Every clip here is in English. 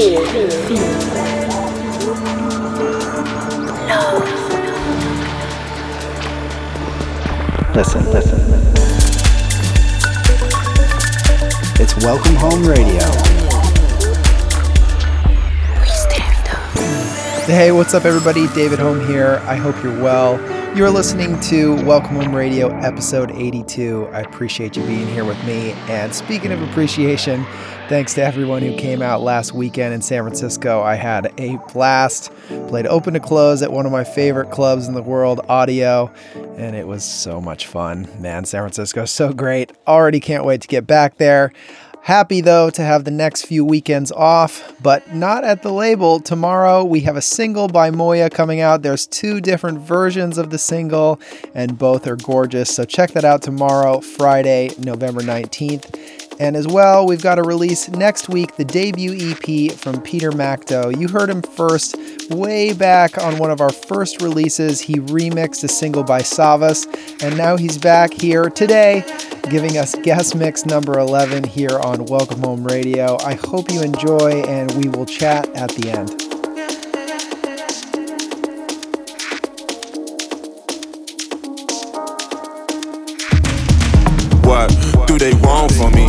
Fear. Love. Listen, listen. It's Welcome Home Radio. Hey, what's up, everybody? David Home here. I hope you're well. You're listening to Welcome Home Radio, episode 82. I appreciate you being here with me. And speaking of appreciation, thanks to everyone who came out last weekend in San Francisco. I had a blast. Played open to close at one of my favorite clubs in the world, Audio, and it was so much fun. Man, San Francisco is so great. Already can't wait to get back there. Happy though to have the next few weekends off, but not at the label. Tomorrow we have a single by Moya coming out. There's two different versions of the single, and both are gorgeous. So check that out tomorrow, Friday, November 19th. And as well, we've got a release next week, the debut EP from Peter Macdo. You heard him first way back on one of our first releases. He remixed a single by Savas, and now he's back here today giving us guest mix number 11 here on Welcome Home Radio. I hope you enjoy, and we will chat at the end. What do they want from me?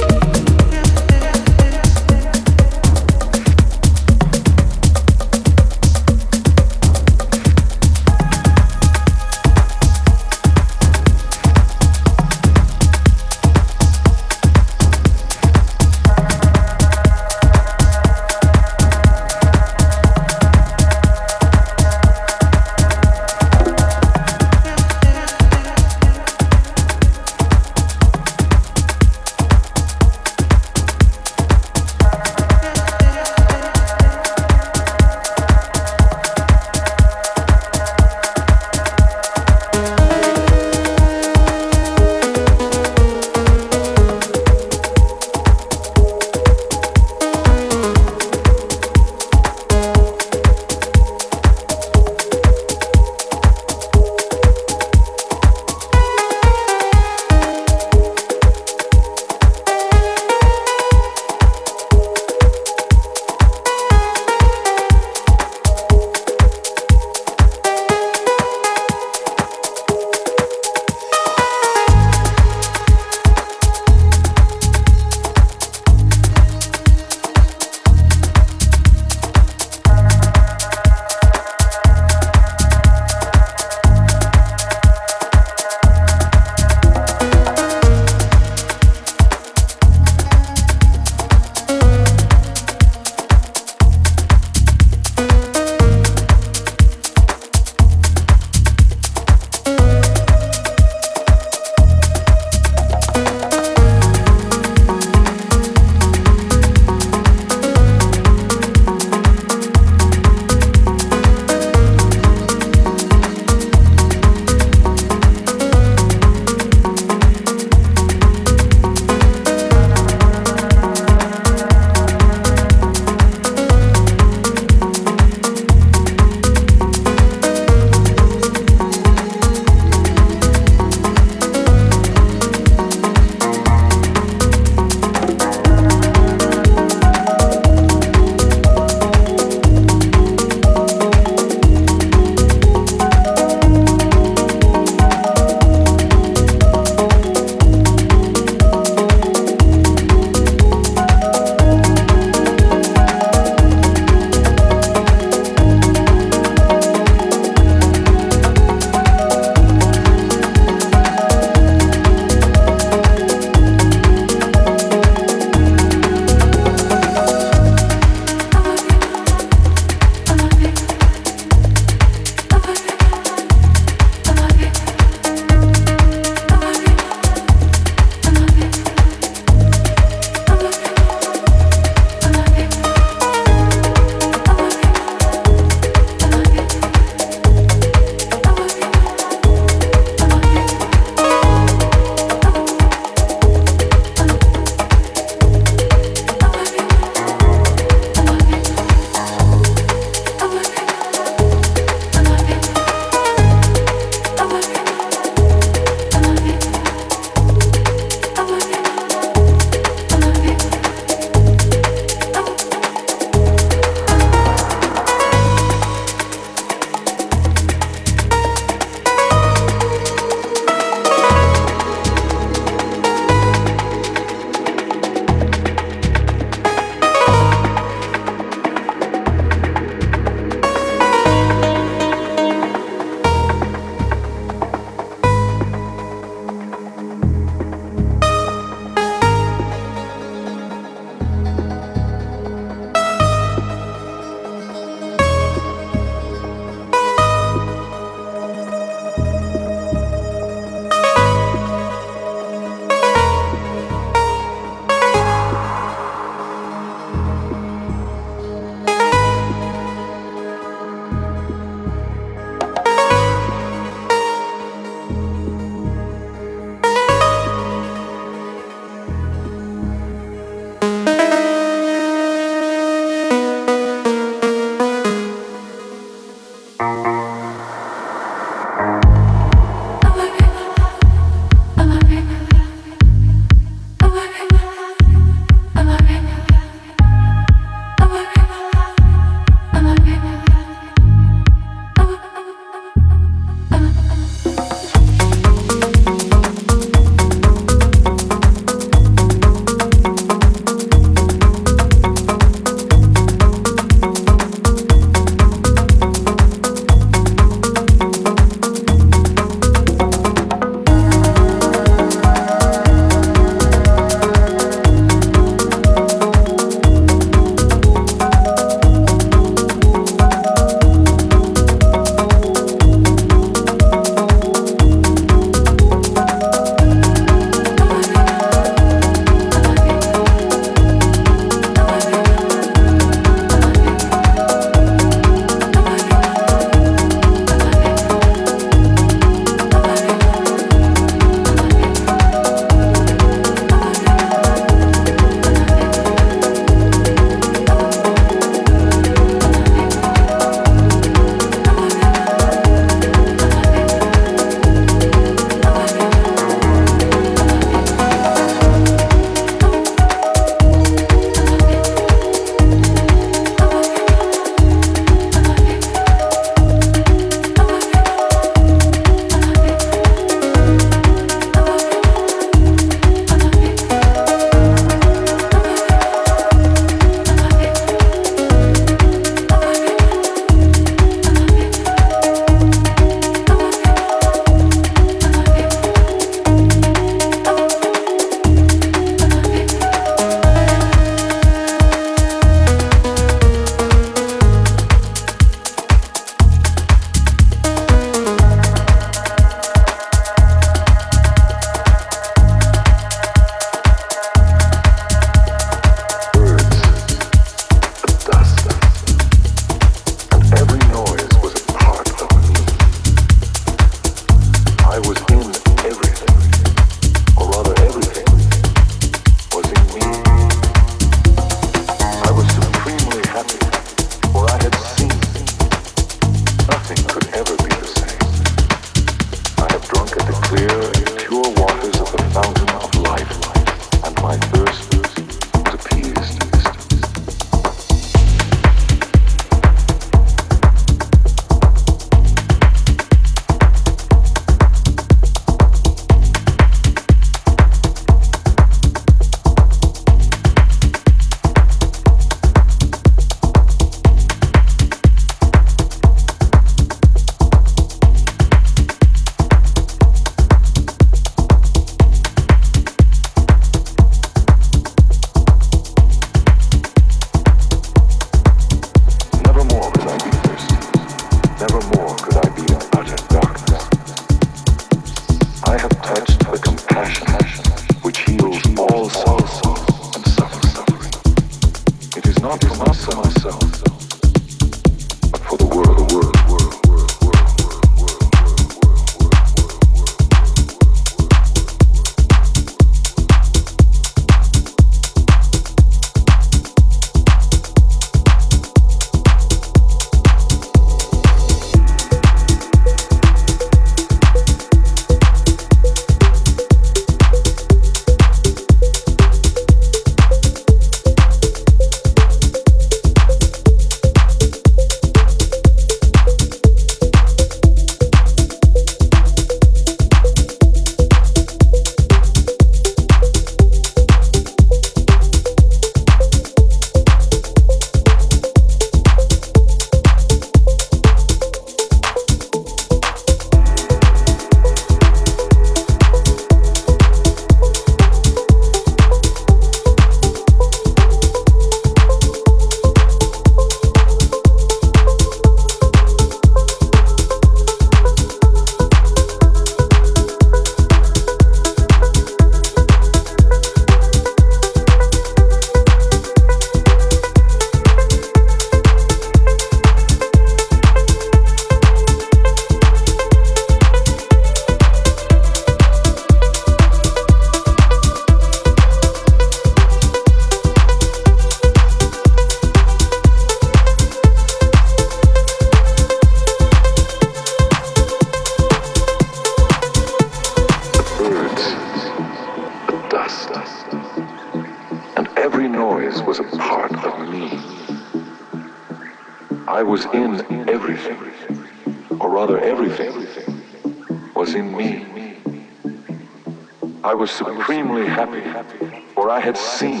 Happy, for I had seen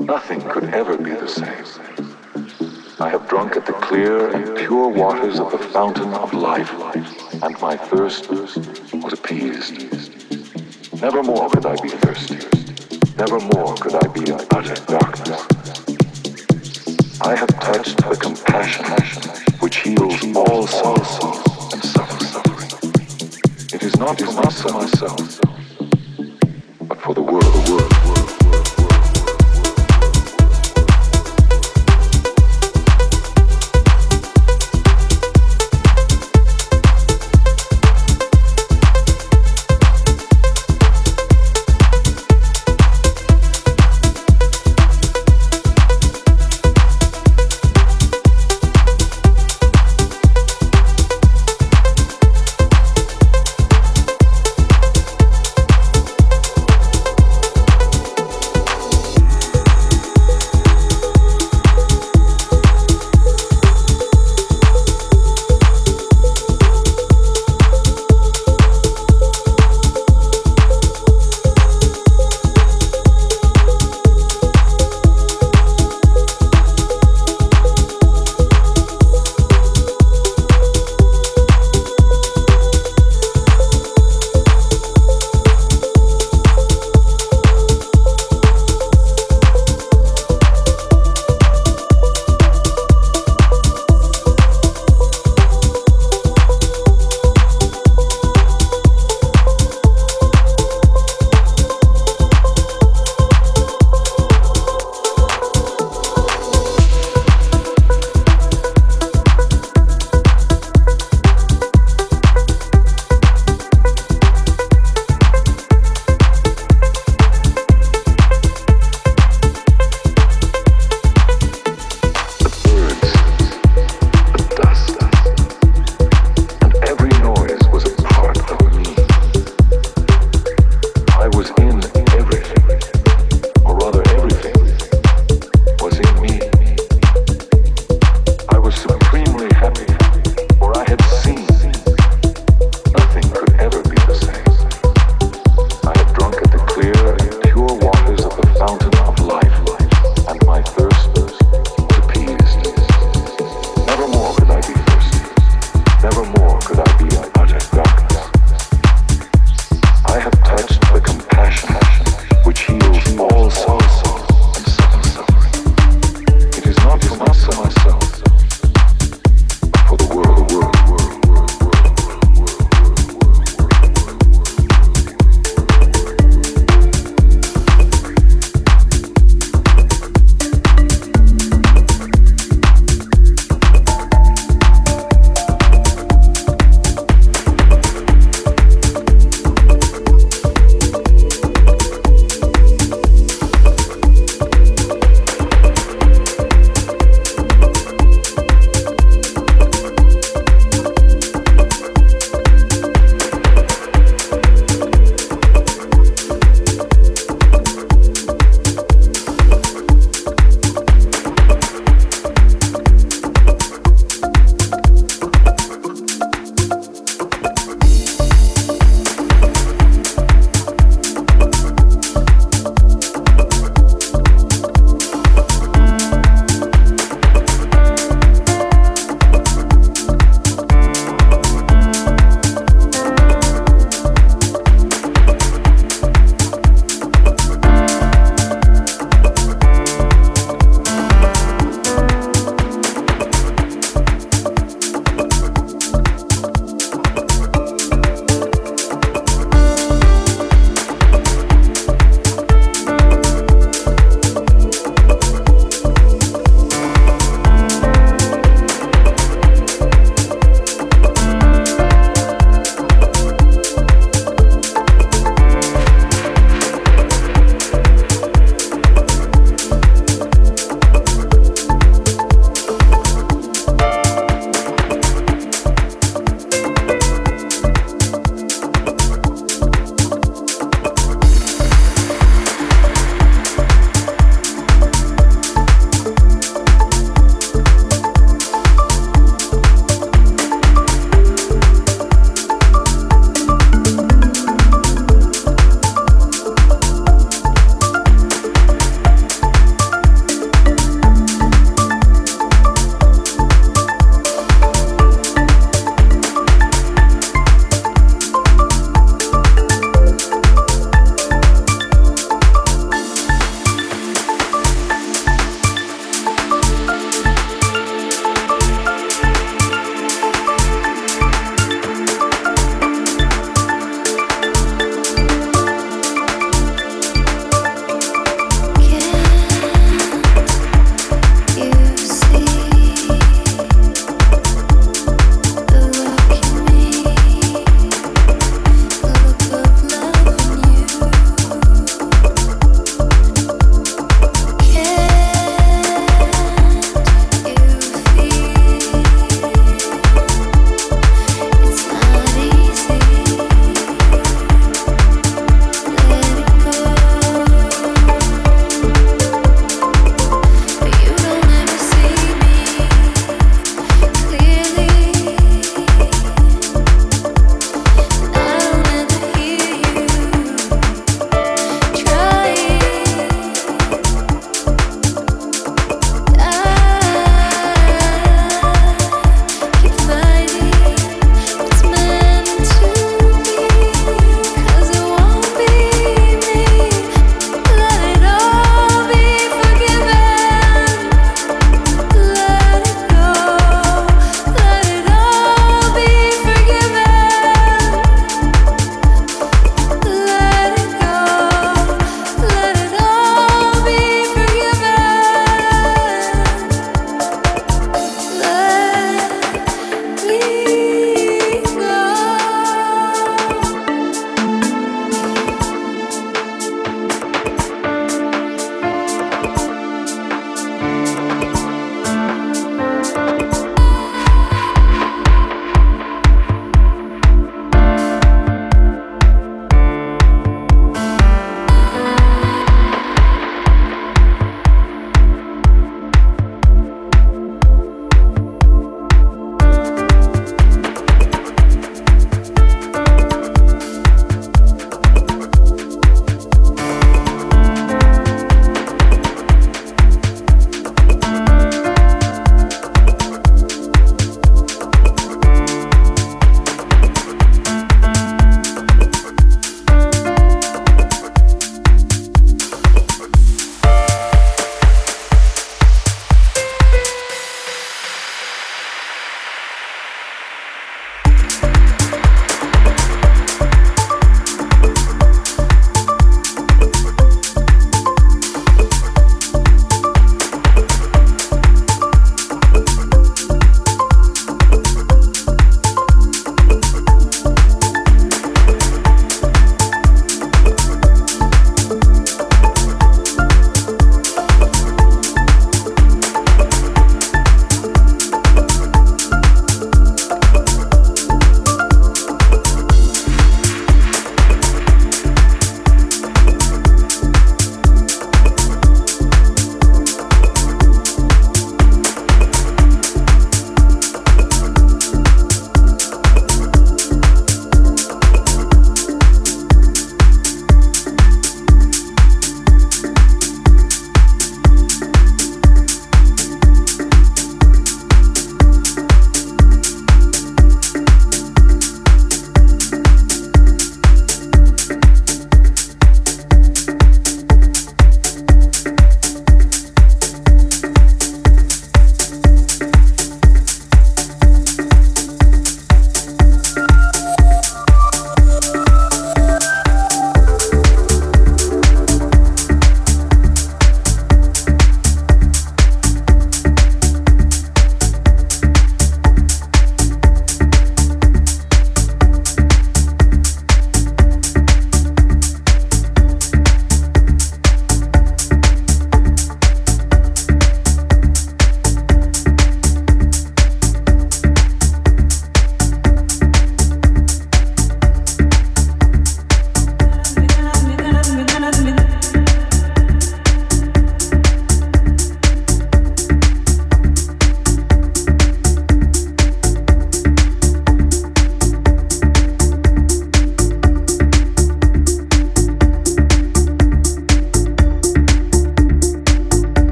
nothing could ever be the same. I have drunk at the clear and pure waters of the fountain of life, and my thirst was appeased. Never more could I be thirsty. Never more could I be in utter darkness. I have touched the compassion which heals all sorrow and suffering. It is not for myself,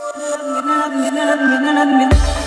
Altyazı M.K.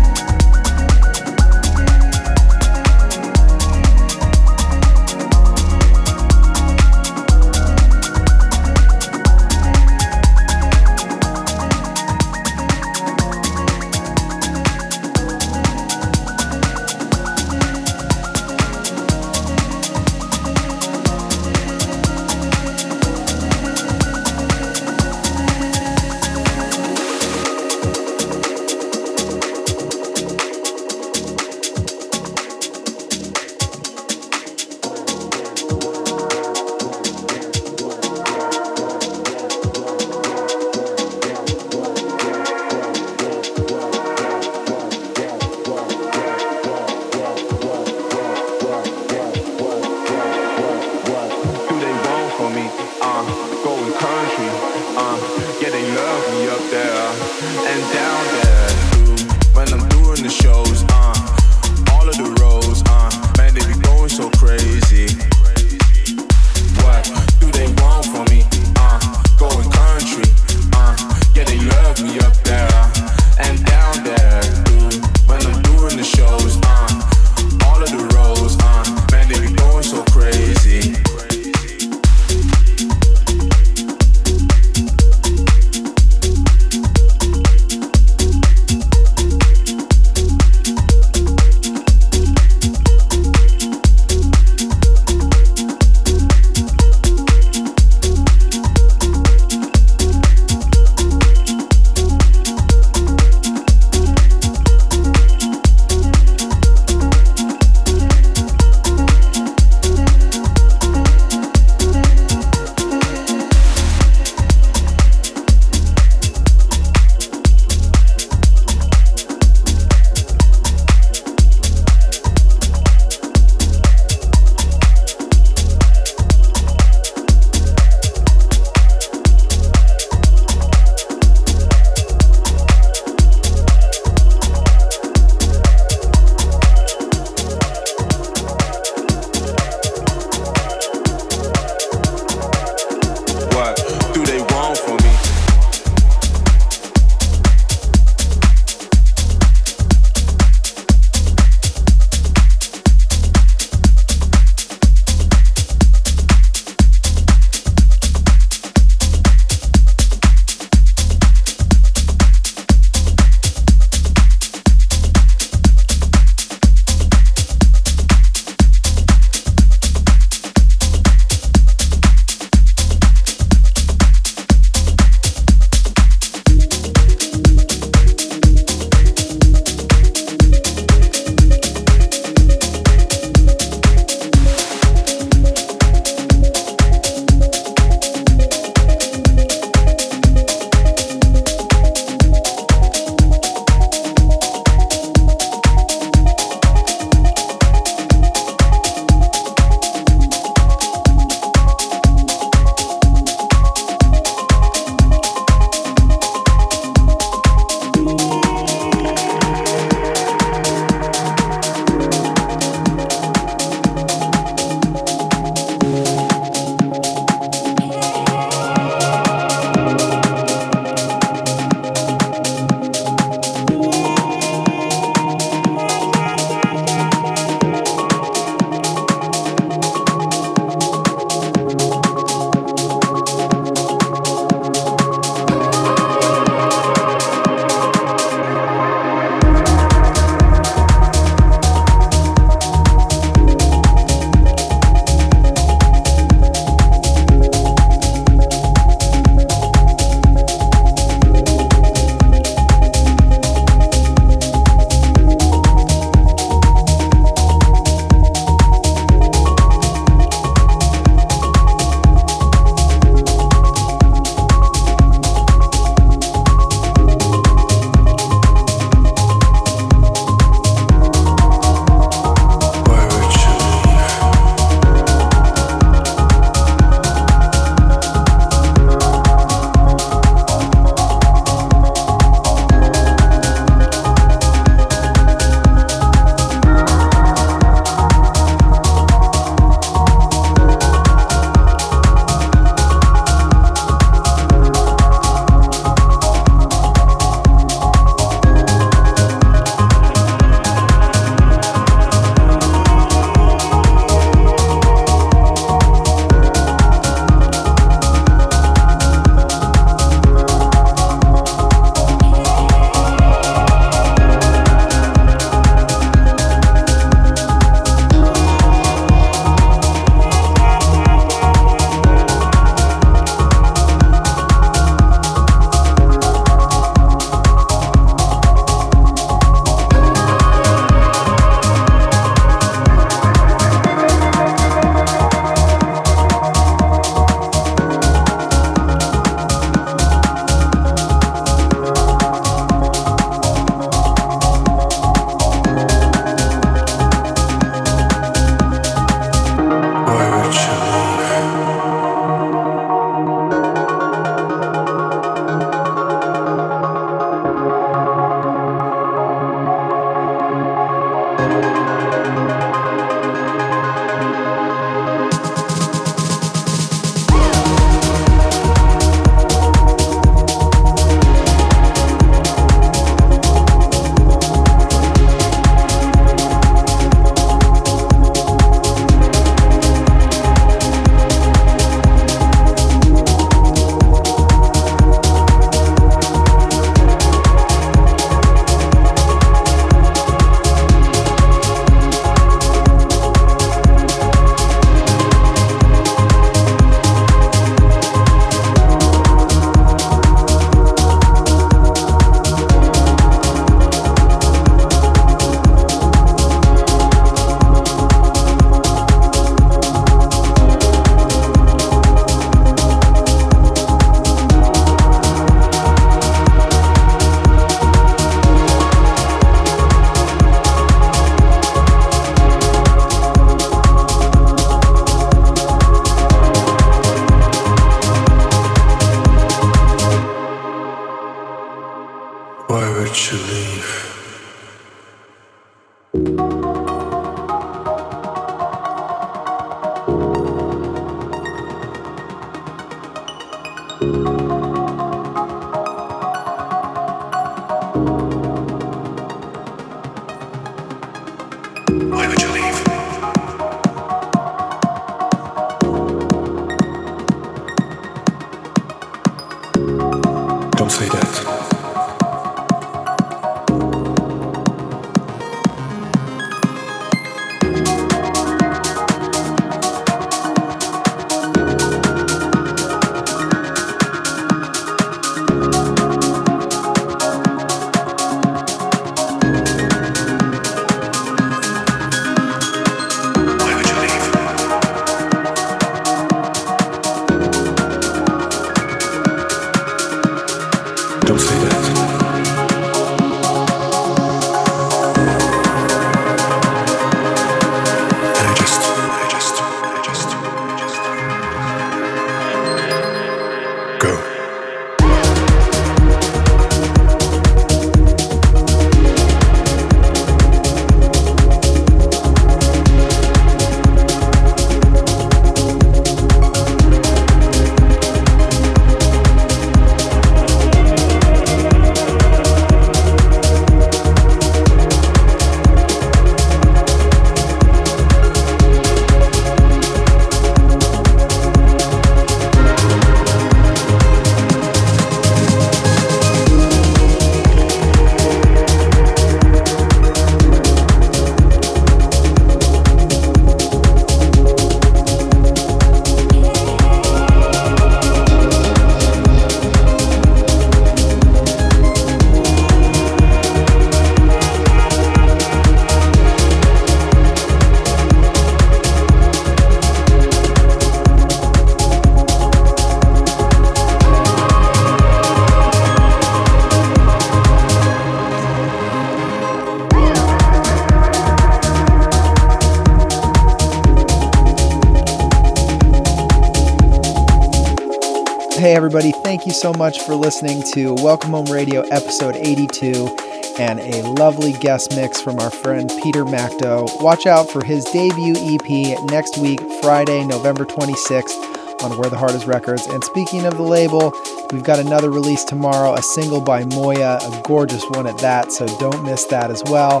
Hey, everybody, thank you so much for listening to Welcome Home Radio episode 82 and a lovely guest mix from our friend Peter Macto. Watch out for his debut EP next week, Friday, November 26th on Where the Heart Is Records. And speaking of the label, we've got another release tomorrow, a single by Moya, a gorgeous one at that, so don't miss that as well.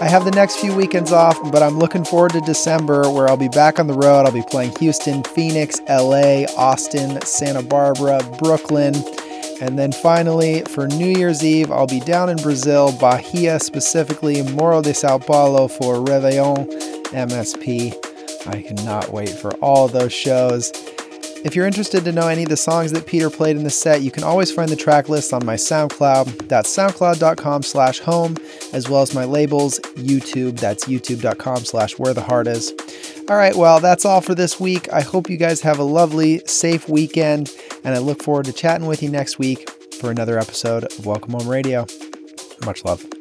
I have the next few weekends off, but I'm looking forward to December where I'll be back on the road. I'll be playing Houston, Phoenix, LA, Austin, Santa Barbara, Brooklyn. And then finally, for New Year's Eve, I'll be down in Brazil, Bahia specifically, Morro de Sao Paulo for Réveillon MSP. I cannot wait for all those shows. If you're interested to know any of the songs that Peter played in the set, you can always find the track list on my SoundCloud. That's soundcloud.com slash home, as well as my labels, YouTube. That's youtube.com slash where the heart is. All right, well, that's all for this week. I hope you guys have a lovely, safe weekend, and I look forward to chatting with you next week for another episode of Welcome Home Radio. Much love.